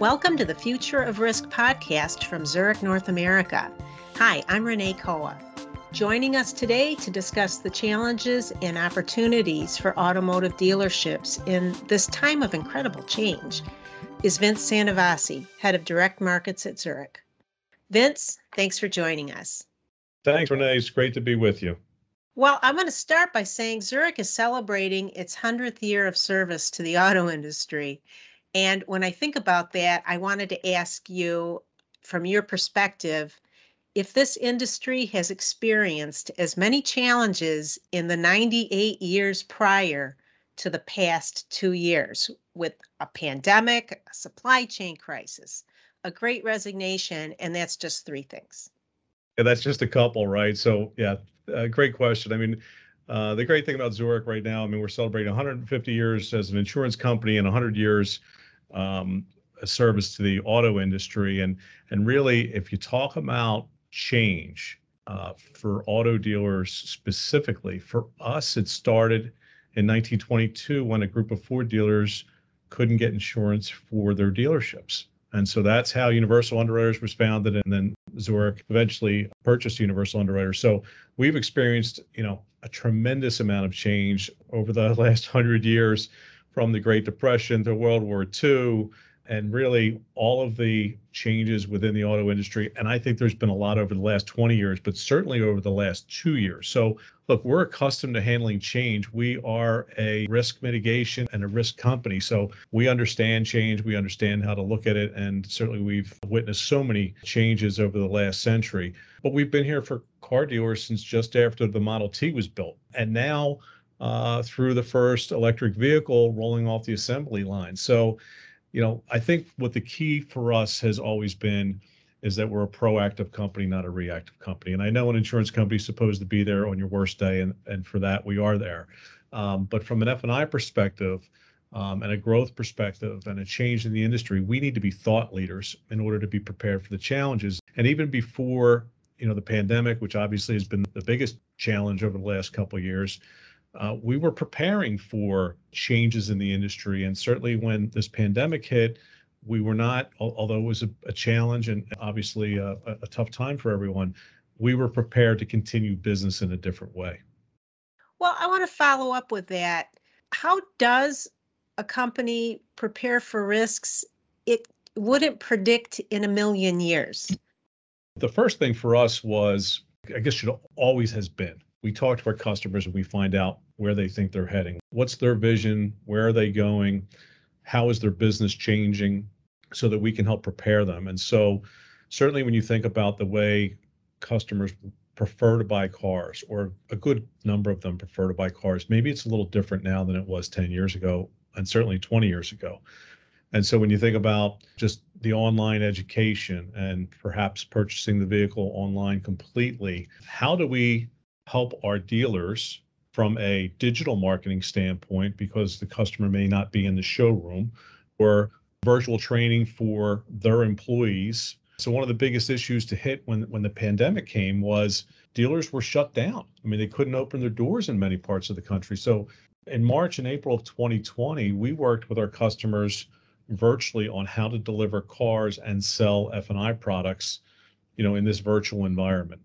Welcome to the Future of Risk podcast from Zurich North America. Hi, I'm Renee Koa. Joining us today to discuss the challenges and opportunities for automotive dealerships in this time of incredible change is Vince Santovasi, Head of Direct Markets at Zurich. Vince, thanks for joining us. Thanks, Renee. It's great to be with you. Well, I'm going to start by saying Zurich is celebrating its 100th year of service to the auto industry. And when I think about that, I wanted to ask you, from your perspective, if this industry has experienced as many challenges in the 98 years prior to the past two years with a pandemic, a supply chain crisis, a great resignation, and that's just three things. Yeah, that's just a couple, right? So, yeah, uh, great question. I mean, uh, the great thing about Zurich right now, I mean, we're celebrating 150 years as an insurance company and 100 years um, a service to the auto industry. And and really, if you talk about change uh, for auto dealers specifically, for us, it started in 1922 when a group of Ford dealers couldn't get insurance for their dealerships. And so that's how Universal Underwriters was founded, and then Zurich eventually purchased Universal Underwriters. So we've experienced, you know, a tremendous amount of change over the last hundred years from the Great Depression to World War II, and really all of the changes within the auto industry. And I think there's been a lot over the last 20 years, but certainly over the last two years. So, look, we're accustomed to handling change. We are a risk mitigation and a risk company. So, we understand change, we understand how to look at it. And certainly, we've witnessed so many changes over the last century. But we've been here for car dealers since just after the Model T was built. And now, uh, through the first electric vehicle rolling off the assembly line. So, you know, I think what the key for us has always been is that we're a proactive company, not a reactive company. And I know an insurance company is supposed to be there on your worst day, and and for that we are there. Um, but from an F&I perspective, um, and a growth perspective and a change in the industry, we need to be thought leaders in order to be prepared for the challenges. And even before you know the pandemic, which obviously has been the biggest challenge over the last couple of years, uh, we were preparing for changes in the industry. And certainly when this pandemic hit, we were not, although it was a, a challenge and obviously a, a tough time for everyone, we were prepared to continue business in a different way. Well, I want to follow up with that. How does a company prepare for risks it wouldn't predict in a million years? The first thing for us was, I guess, it always has been we talk to our customers and we find out where they think they're heading. What's their vision? Where are they going? How is their business changing so that we can help prepare them? And so, certainly, when you think about the way customers prefer to buy cars, or a good number of them prefer to buy cars, maybe it's a little different now than it was 10 years ago, and certainly 20 years ago. And so, when you think about just the online education and perhaps purchasing the vehicle online completely, how do we help our dealers from a digital marketing standpoint because the customer may not be in the showroom or virtual training for their employees. So one of the biggest issues to hit when when the pandemic came was dealers were shut down. I mean, they couldn't open their doors in many parts of the country. So in March and April of 2020, we worked with our customers virtually on how to deliver cars and sell F&I products, you know, in this virtual environment.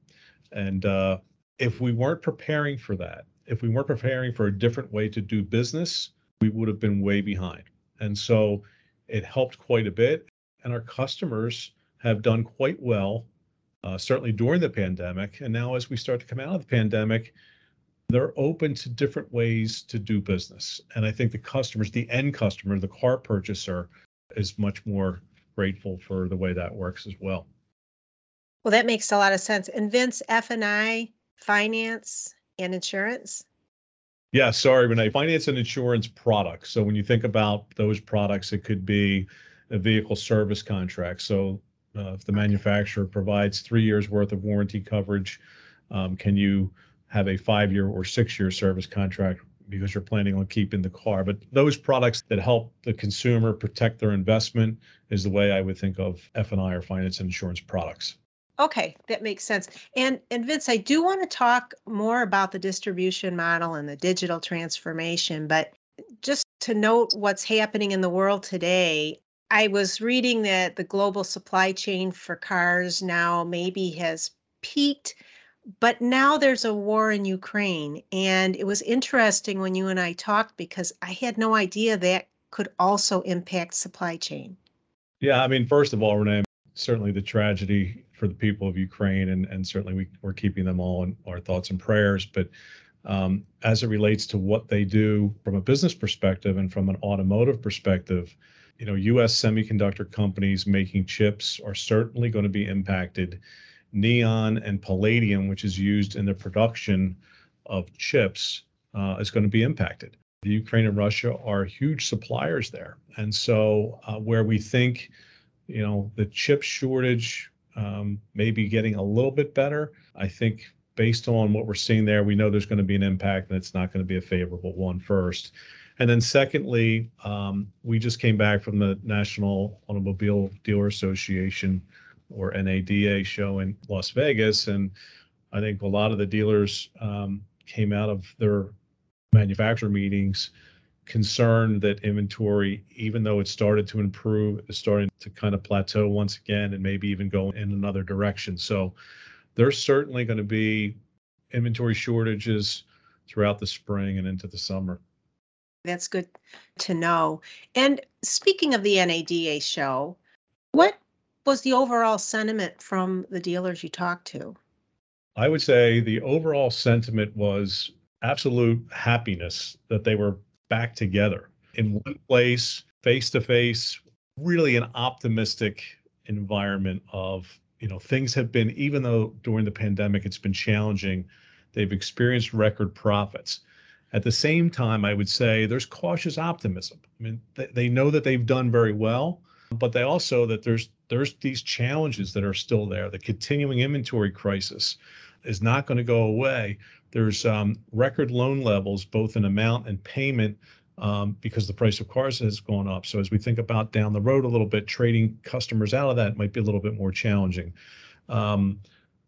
And uh, if we weren't preparing for that, if we weren't preparing for a different way to do business, we would have been way behind. And so it helped quite a bit. And our customers have done quite well, uh, certainly during the pandemic. And now, as we start to come out of the pandemic, they're open to different ways to do business. And I think the customers, the end customer, the car purchaser, is much more grateful for the way that works as well. Well, that makes a lot of sense. And Vince, F and I finance and insurance? Yeah, sorry, Renee. Finance and insurance products. So when you think about those products, it could be a vehicle service contract. So uh, if the manufacturer provides three years worth of warranty coverage, um, can you have a five year or six year service contract because you're planning on keeping the car? But those products that help the consumer protect their investment is the way I would think of F&I or finance and insurance products. Okay, that makes sense. And and Vince, I do want to talk more about the distribution model and the digital transformation, but just to note what's happening in the world today, I was reading that the global supply chain for cars now maybe has peaked, but now there's a war in Ukraine. And it was interesting when you and I talked because I had no idea that could also impact supply chain. Yeah, I mean, first of all, Renee, certainly the tragedy for the people of Ukraine, and, and certainly we, we're keeping them all in our thoughts and prayers. But um, as it relates to what they do from a business perspective and from an automotive perspective, you know, U.S. semiconductor companies making chips are certainly going to be impacted. Neon and palladium, which is used in the production of chips, uh, is going to be impacted. The Ukraine and Russia are huge suppliers there, and so uh, where we think, you know, the chip shortage um, may be getting a little bit better, I think based on what we're seeing there, we know there's going to be an impact and it's not going to be a favorable one first. And then secondly, um, we just came back from the National Automobile Dealer Association or NADA show in Las Vegas. And I think a lot of the dealers um, came out of their manufacturer meetings concerned that inventory, even though it started to improve, is starting to kind of plateau once again and maybe even go in another direction. So there's certainly going to be inventory shortages throughout the spring and into the summer. That's good to know. And speaking of the NADA show, what was the overall sentiment from the dealers you talked to? I would say the overall sentiment was absolute happiness that they were back together in one place, face to face, really an optimistic environment of you know things have been even though during the pandemic it's been challenging they've experienced record profits. At the same time i would say there's cautious optimism. I mean they, they know that they've done very well but they also that there's there's these challenges that are still there. The continuing inventory crisis is not going to go away there's um, record loan levels both in amount and payment um, because the price of cars has gone up. So as we think about down the road a little bit, trading customers out of that might be a little bit more challenging. Um,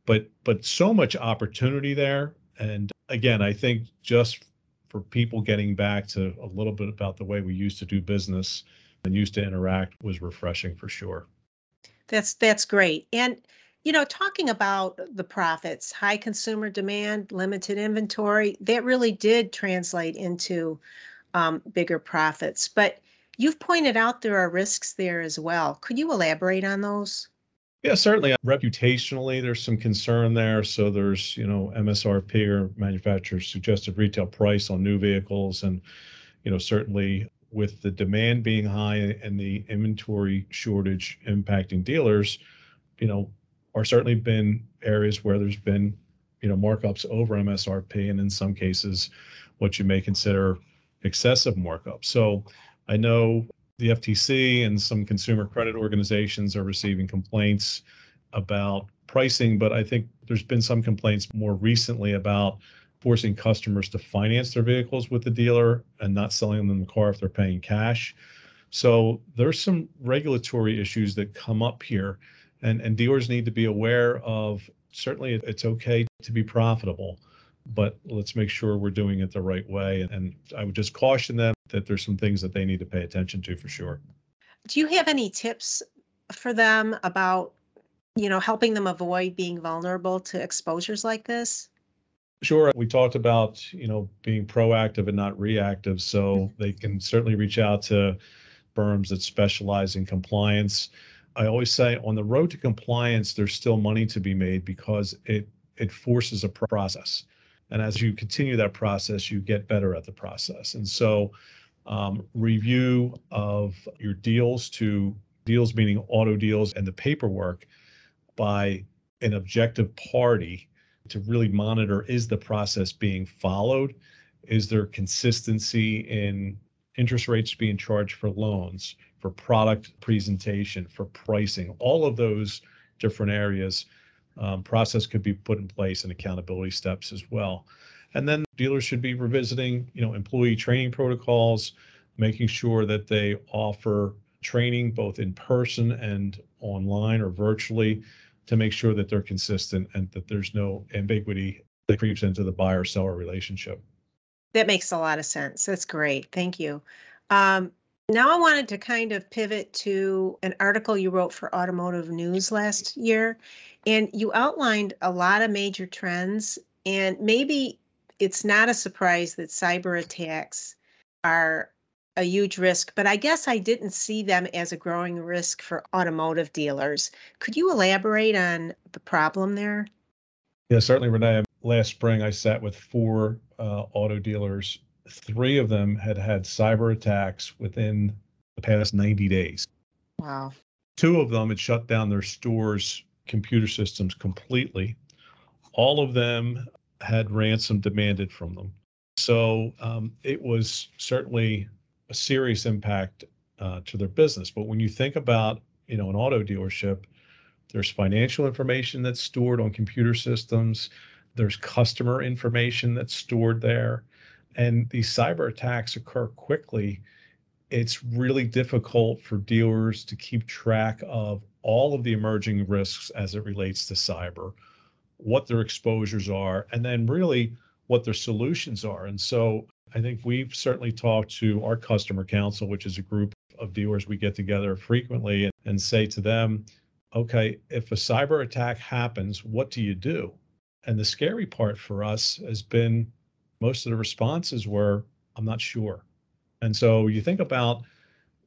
but but so much opportunity there. And again, I think just for people getting back to a little bit about the way we used to do business and used to interact was refreshing for sure. That's that's great. And you know, talking about the profits, high consumer demand, limited inventory, that really did translate into um, bigger profits. But you've pointed out there are risks there as well. Could you elaborate on those? Yeah, certainly. Reputationally, there's some concern there. So there's, you know, MSRP or manufacturer's suggested retail price on new vehicles. And, you know, certainly with the demand being high and the inventory shortage impacting dealers, you know, are certainly been areas where there's been, you know, markups over MSRP and in some cases what you may consider excessive markup. So I know the FTC and some consumer credit organizations are receiving complaints about pricing, but I think there's been some complaints more recently about forcing customers to finance their vehicles with the dealer and not selling them the car if they're paying cash. So there's some regulatory issues that come up here and, and dealers need to be aware of certainly it's okay to be profitable but let's make sure we're doing it the right way. And I would just caution them that there's some things that they need to pay attention to for sure. Do you have any tips for them about, you know, helping them avoid being vulnerable to exposures like this? Sure. We talked about, you know, being proactive and not reactive. So mm-hmm. they can certainly reach out to firms that specialize in compliance. I always say on the road to compliance, there's still money to be made because it it forces a process. And as you continue that process, you get better at the process. And so, um, review of your deals to deals meaning auto deals and the paperwork by an objective party to really monitor is the process being followed? Is there consistency in interest rates being charged for loans, for product presentation, for pricing? All of those different areas um, process could be put in place and accountability steps as well. And then dealers should be revisiting, you know, employee training protocols, making sure that they offer training both in person and online or virtually to make sure that they're consistent and that there's no ambiguity that creeps into the buyer seller relationship. That makes a lot of sense. That's great. Thank you. Um, Now I wanted to kind of pivot to an article you wrote for Automotive News last year. And you outlined a lot of major trends. And maybe it's not a surprise that cyber attacks are a huge risk, but I guess I didn't see them as a growing risk for automotive dealers. Could you elaborate on the problem there? Yeah, certainly, Renee. Last spring, I sat with four uh, auto dealers. Three of them had had cyber attacks within the past 90 days. Wow. Two of them had shut down their stores' computer systems completely. All of them had ransom demanded from them. So um, it was certainly a serious impact uh, to their business. But when you think about, you know, an auto dealership, there's financial information that's stored on computer systems. There's customer information that's stored there. And these cyber attacks occur quickly. It's really difficult for dealers to keep track of all of the emerging risks as it relates to cyber, what their exposures are, and then really what their solutions are. And so I think we've certainly talked to our customer council, which is a group of dealers we get together frequently and, and say to them, okay, if a cyber attack happens, what do you do? And the scary part for us has been most of the responses were, I'm not sure. And so you think about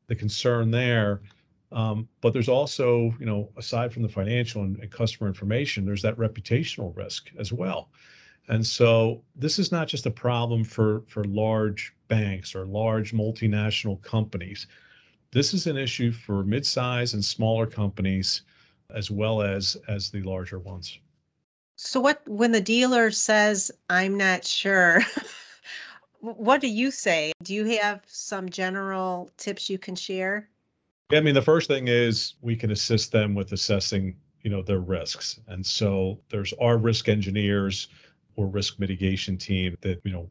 the concern there, um, but there's also, you know, aside from the financial and, and customer information, there's that reputational risk as well. And so this is not just a problem for for large banks or large multinational companies. This is an issue for mid-size and smaller companies as well as as the larger ones. So what when the dealer says I'm not sure, what do you say? Do you have some general tips you can share? Yeah, I mean the first thing is we can assist them with assessing, you know, their risks. And so there's our risk engineers or risk mitigation team that you know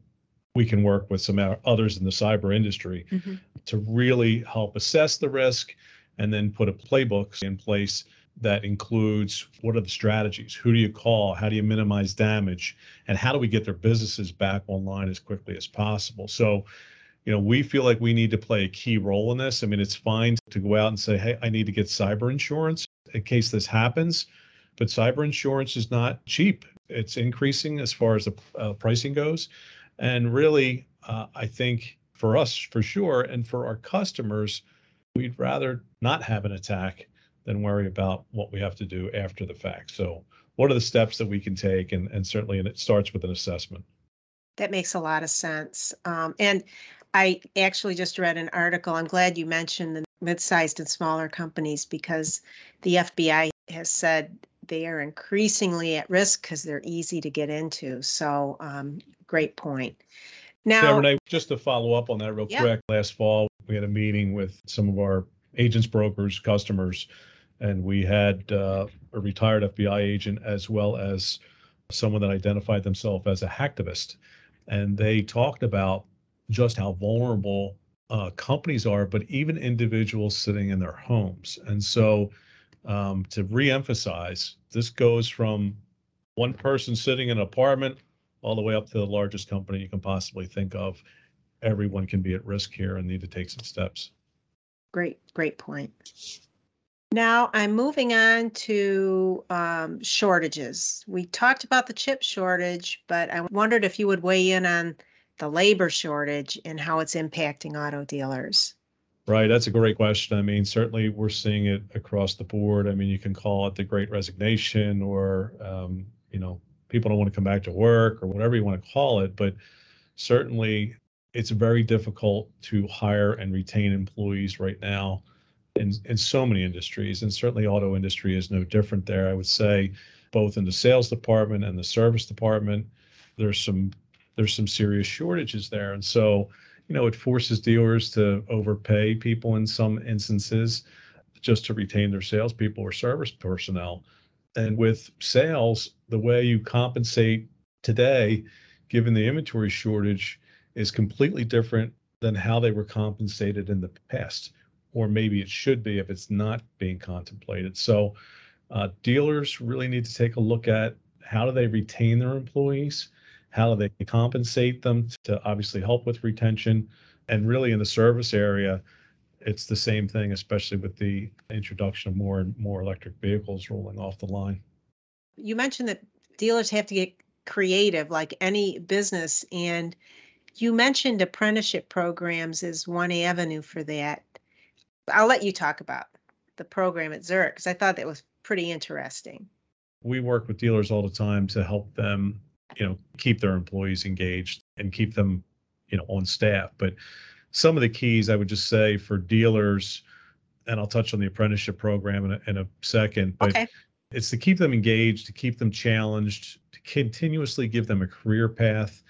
we can work with some others in the cyber industry mm-hmm. to really help assess the risk and then put a playbook in place that includes what are the strategies? Who do you call? How do you minimize damage? And how do we get their businesses back online as quickly as possible? So you know we feel like we need to play a key role in this. I mean it's fine to go out and say hey i need to get cyber insurance in case this happens but cyber insurance is not cheap. It's increasing as far as the uh, pricing goes. And really, uh, I think for us, for sure, and for our customers, we'd rather not have an attack than worry about what we have to do after the fact. So, what are the steps that we can take? And, and certainly, and it starts with an assessment. That makes a lot of sense. Um, and I actually just read an article. I'm glad you mentioned the mid sized and smaller companies because the FBI has said they are increasingly at risk because they're easy to get into. So, um, great point. Now, Renee, just to follow up on that real yeah. quick, last fall we had a meeting with some of our agents, brokers, customers, and we had uh, a retired FBI agent as well as someone that identified themselves as a hacktivist. And they talked about just how vulnerable uh, companies are, but even individuals sitting in their homes. And so um, to reemphasize, this goes from one person sitting in an apartment all the way up to the largest company you can possibly think of. Everyone can be at risk here and need to take some steps. Great, great point. Now I'm moving on to um, shortages. We talked about the chip shortage, but I wondered if you would weigh in on the labor shortage and how it's impacting auto dealers. Right, that's a great question. I mean, certainly we're seeing it across the board. I mean, you can call it the Great Resignation, or um, you know, people don't want to come back to work, or whatever you want to call it. But certainly, it's very difficult to hire and retain employees right now in in so many industries, and certainly auto industry is no different there. I would say, both in the sales department and the service department, there's some there's some serious shortages there, and so you know, it forces dealers to overpay people in some instances just to retain their salespeople or service personnel. And with sales, the way you compensate today, given the inventory shortage, is completely different than how they were compensated in the past, or maybe it should be if it's not being contemplated. So, uh, dealers really need to take a look at how do they retain their employees how do they compensate them to obviously help with retention? And really in the service area, it's the same thing, especially with the introduction of more and more electric vehicles rolling off the line. You mentioned that dealers have to get creative like any business and you mentioned apprenticeship programs as one avenue for that. I'll let you talk about the program at Zurich because I thought that was pretty interesting. We work with dealers all the time to help them, you know, keep their employees engaged and keep them, you know, on staff. But some of the keys I would just say for dealers, and I'll touch on the apprenticeship program in a, in a second, but Okay. it's to keep them engaged, to keep them challenged, to continuously give them a career path.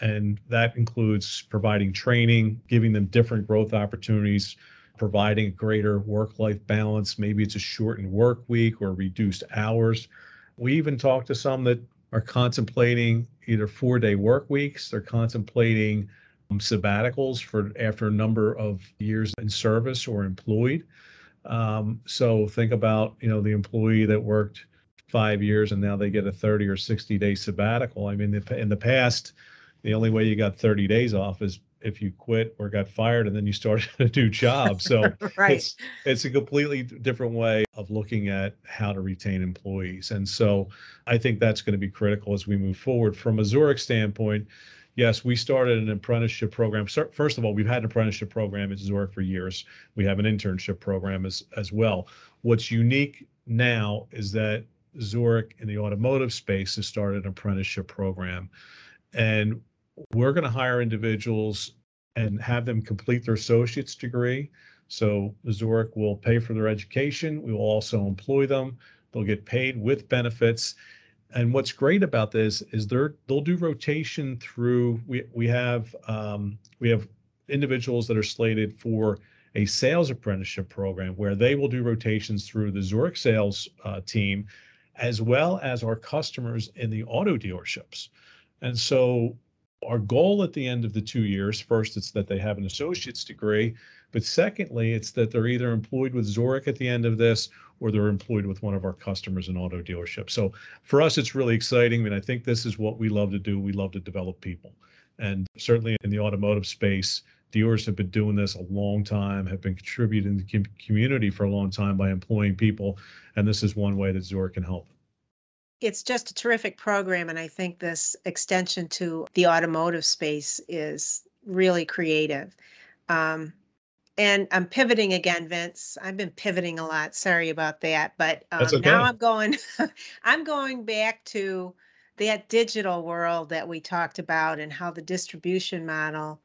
And that includes providing training, giving them different growth opportunities, providing greater work life balance. Maybe it's a shortened work week or reduced hours. We even talk to some that are contemplating either four day work weeks, they're contemplating um, sabbaticals for after a number of years in service or employed. Um, so think about you know the employee that worked five years and now they get a 30 or 60 day sabbatical. I mean, in the past, the only way you got 30 days off is if you quit or got fired and then you started a new job. So right. it's it's a completely different way of looking at how to retain employees. And so I think that's going to be critical as we move forward. From a Zurich standpoint, yes, we started an apprenticeship program. First of all, we've had an apprenticeship program at Zurich for years. We have an internship program as as well. What's unique now is that Zurich in the automotive space has started an apprenticeship program. And we're going to hire individuals and have them complete their associate's degree. So Zurich will pay for their education. We will also employ them. They'll get paid with benefits. And what's great about this is they're they'll do rotation through. We we have um, we have individuals that are slated for a sales apprenticeship program where they will do rotations through the Zurich sales uh, team, as well as our customers in the auto dealerships. And so our goal at the end of the two years, first, it's that they have an associate's degree, but secondly, it's that they're either employed with Zurich at the end of this or they're employed with one of our customers in auto dealerships. So for us, it's really exciting. I mean, I think this is what we love to do. We love to develop people. And certainly in the automotive space, dealers have been doing this a long time, have been contributing to the community for a long time by employing people. And this is one way that Zurich can help it's just a terrific program and i think this extension to the automotive space is really creative. Um, and i'm pivoting again vince. I've been pivoting a lot. Sorry about that but um, okay. now i'm going i'm going back to that digital world that we talked about and how the distribution model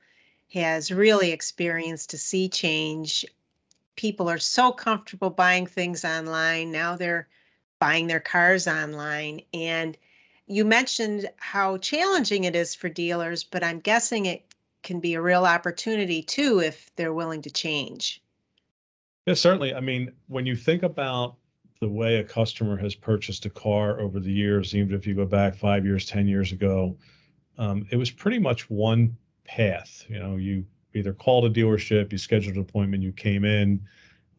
has really experienced a sea change. People are so comfortable buying things online. Now they're buying their cars online. And you mentioned how challenging it is for dealers, but I'm guessing it can be a real opportunity too if they're willing to change. Yeah, certainly. I mean, when you think about the way a customer has purchased a car over the years, even if you go back five years, 10 years ago, um, it was pretty much one path. You know, you either called a dealership, you scheduled an appointment, you came in,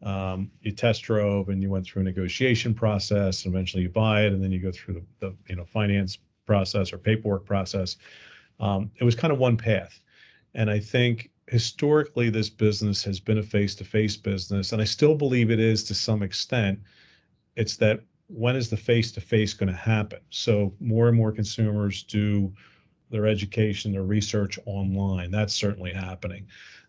um, you test drove and you went through a negotiation process and eventually you buy it and then you go through the, the you know finance process or paperwork process. Um, it was kind of one path. And i think historically this business has been a face-to-face business and i still believe it is to some extent. It's that when is the face-to-face going to happen? So more and more consumers do their education their research online. That's certainly happening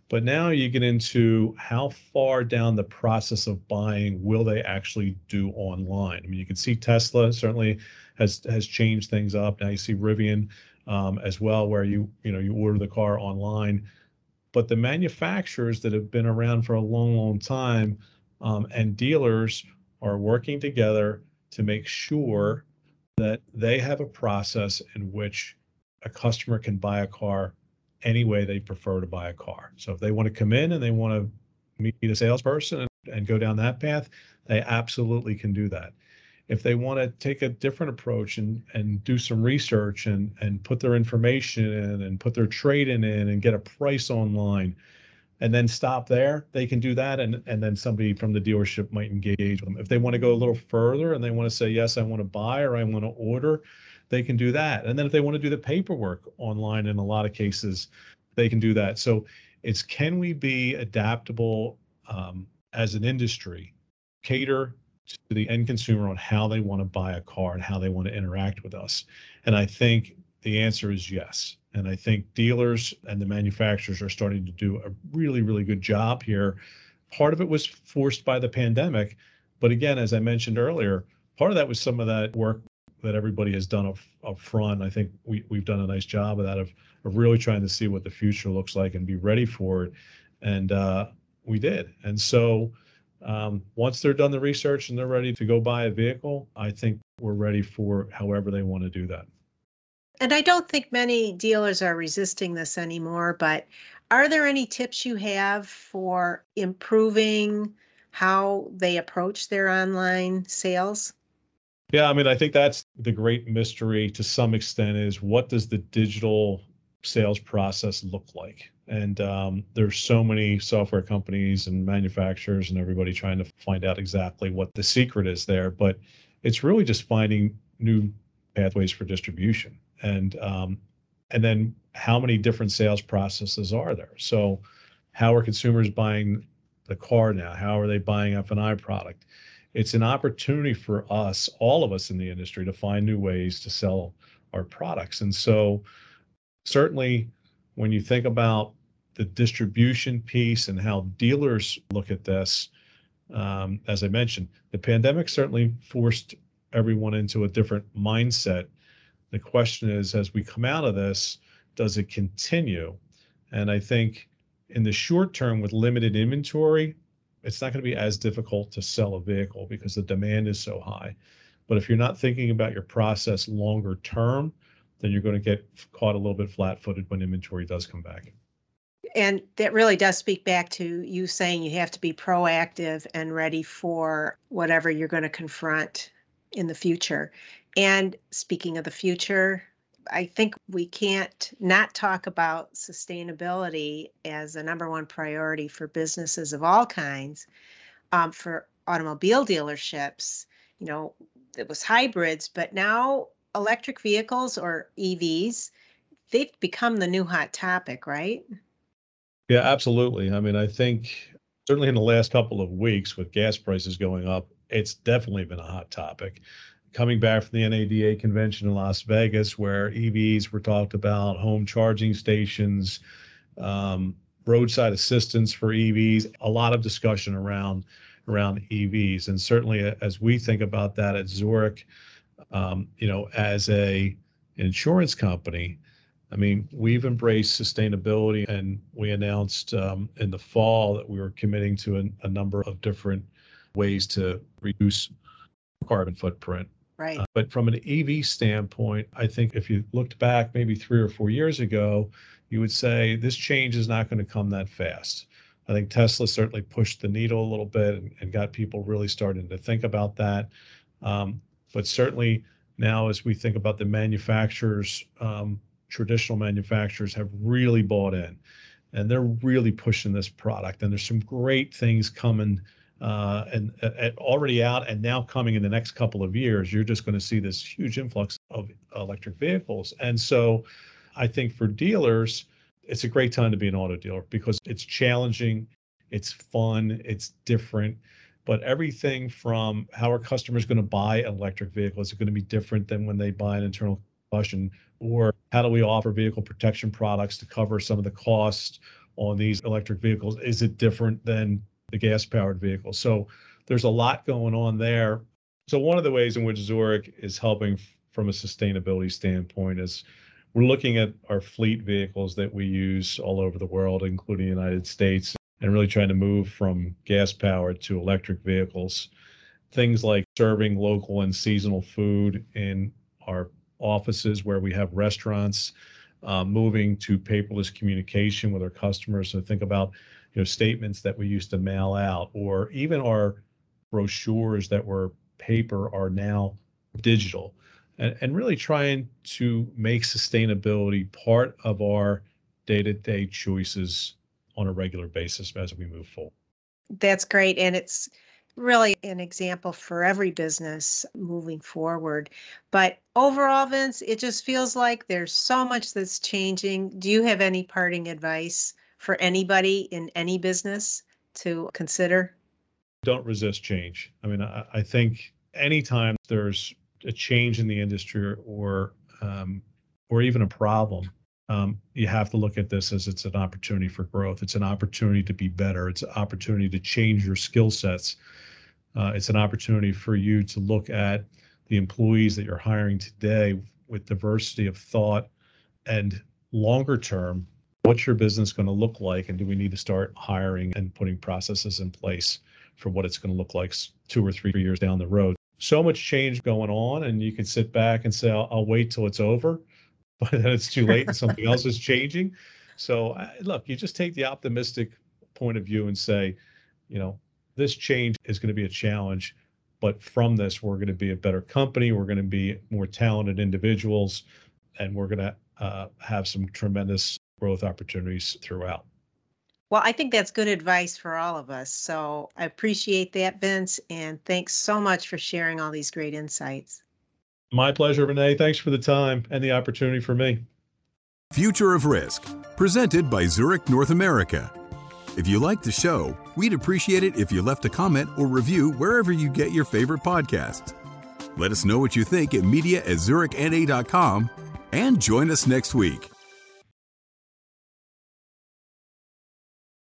but now you get into how far down the process of buying will they actually do online? I mean, you can see Tesla certainly has has changed things up. Now you see Rivian um, as well, where you you know you order the car online. But the manufacturers that have been around for a long, long time um, and dealers are working together to make sure that they have a process in which a customer can buy a car any way they prefer to buy a car. So if they want to come in and they want to meet a salesperson and, and go down that path, they absolutely can do that. If they want to take a different approach and, and do some research and, and put their information in and put their trade in in and get a price online and then stop there, they can do that. And, and then somebody from the dealership might engage with them. If they want to go a little further and they want to say, yes, I want to buy or I want to order, they can do that. And then if they want to do the paperwork online, in a lot of cases, they can do that. So it's can we be adaptable um, as an industry, cater to the end consumer on how they want to buy a car and how they want to interact with us? And I think the answer is yes. And I think dealers and the manufacturers are starting to do a really, really good job here. Part of it was forced by the pandemic. But again, as I mentioned earlier, part of that was some of that work that everybody has done up, up front. I think we, we've done a nice job of that, of, of really trying to see what the future looks like and be ready for it. And uh, we did. And so um, once they're done the research and they're ready to go buy a vehicle, I think we're ready for however they want to do that. And I don't think many dealers are resisting this anymore, but are there any tips you have for improving how they approach their online sales? Yeah, I mean, I think that's the great mystery to some extent is what does the digital sales process look like? And um, there's so many software companies and manufacturers and everybody trying to find out exactly what the secret is there. But it's really just finding new pathways for distribution and um, and then how many different sales processes are there? So how are consumers buying the car now? How are they buying F&I product? It's an opportunity for us, all of us in the industry, to find new ways to sell our products. And so certainly when you think about the distribution piece and how dealers look at this, um, as I mentioned, the pandemic certainly forced everyone into a different mindset. The question is, as we come out of this, does it continue? And I think in the short term, with limited inventory, it's not going to be as difficult to sell a vehicle because the demand is so high. But if you're not thinking about your process longer term, then you're going to get caught a little bit flat footed when inventory does come back. And that really does speak back to you saying you have to be proactive and ready for whatever you're going to confront in the future. And speaking of the future, I think we can't not talk about sustainability as a number one priority for businesses of all kinds. Um, for automobile dealerships, you know, it was hybrids, but now electric vehicles or EVs, they've become the new hot topic, right? Yeah, absolutely. I mean, I think certainly in the last couple of weeks with gas prices going up, it's definitely been a hot topic. Coming back from the NADA convention in Las Vegas, where EVs were talked about, home charging stations, um, roadside assistance for EVs, a lot of discussion around around EVs. And certainly as we think about that at Zurich, um, you know, as a insurance company, I mean, we've embraced sustainability and we announced um, in the fall that we were committing to a, number of different ways to reduce carbon footprint. Right. Uh, but from an EV standpoint, I think if you looked back maybe three or four years ago, you would say this change is not going to come that fast. I think Tesla certainly pushed the needle a little bit and, and got people really starting to think about that. Um, but certainly now, as we think about the manufacturers, um, traditional manufacturers have really bought in and they're really pushing this product. And there's some great things coming uh, and, and already out and now coming in the next couple of years. You're just going to see this huge influx of electric vehicles. And so I think for dealers, it's a great time to be an auto dealer because it's challenging, it's fun, it's different but everything from how are customers going to buy an electric vehicle is it going to be different than when they buy an internal combustion or how do we offer vehicle protection products to cover some of the costs on these electric vehicles is it different than the gas powered vehicles so there's a lot going on there so one of the ways in which zurich is helping from a sustainability standpoint is we're looking at our fleet vehicles that we use all over the world including the united states and really trying to move from gas powered to electric vehicles. Things like serving local and seasonal food in our offices where we have restaurants, uh, moving to paperless communication with our customers. So think about you know statements that we used to mail out, or even our brochures that were paper are now digital, and, and really trying to make sustainability part of our day-to-day choices on a regular basis as we move forward. That's great. And it's really an example for every business moving forward. But overall, Vince, it just feels like there's so much that's changing. Do you have any parting advice for anybody in any business to consider? Don't resist change. I mean, I, I think anytime there's a change in the industry or um, or even a problem, um, you have to look at this as it's an opportunity for growth. It's an opportunity to be better. It's an opportunity to change your skill sets. Uh, it's an opportunity for you to look at the employees that you're hiring today with diversity of thought and longer term what's your business going to look like and do we need to start hiring and putting processes in place for what it's going to look like two or three years down the road? So much change going on and you can sit back and say i'll, I'll wait till it's over but then it's too late and something else is changing. So look you just take the optimistic point of view and say you know this change is going to be a challenge but from this we're going to be a better company we're going to be more talented individuals and we're going to uh, have some tremendous growth opportunities throughout. Well, I think that's good advice for all of us. So I appreciate that, Vince, and thanks so much for sharing all these great insights. My pleasure, Renee. Thanks for the time and the opportunity for me. Future of Risk, presented by Zurich North America. If you like the show, we'd appreciate it if you left a comment or review wherever you get your favorite podcasts. Let us know what you think at media at zurichna.com and join us next week.